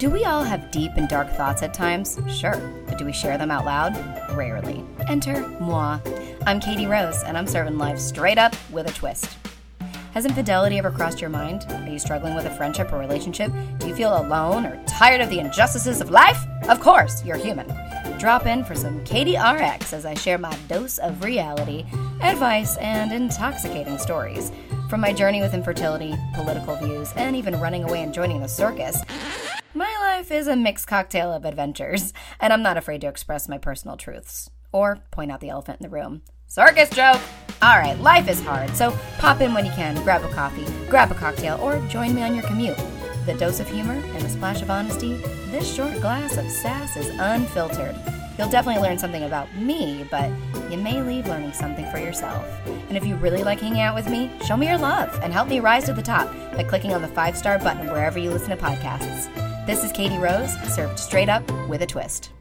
Do we all have deep and dark thoughts at times? Sure. But do we share them out loud? Rarely. Enter moi. I'm Katie Rose, and I'm serving life straight up with a twist. Has infidelity ever crossed your mind? Are you struggling with a friendship or relationship? Do you feel alone or tired of the injustices of life? Of course, you're human. Drop in for some Katie RX as I share my dose of reality, advice, and intoxicating stories. From my journey with infertility, political views, and even running away and joining the circus, my life is a mixed cocktail of adventures, and I'm not afraid to express my personal truths or point out the elephant in the room. Circus joke! Alright, life is hard, so pop in when you can, grab a coffee, grab a cocktail, or join me on your commute. A dose of humor and a splash of honesty, this short glass of sass is unfiltered. You'll definitely learn something about me, but you may leave learning something for yourself. And if you really like hanging out with me, show me your love and help me rise to the top by clicking on the five star button wherever you listen to podcasts. This is Katie Rose, served straight up with a twist.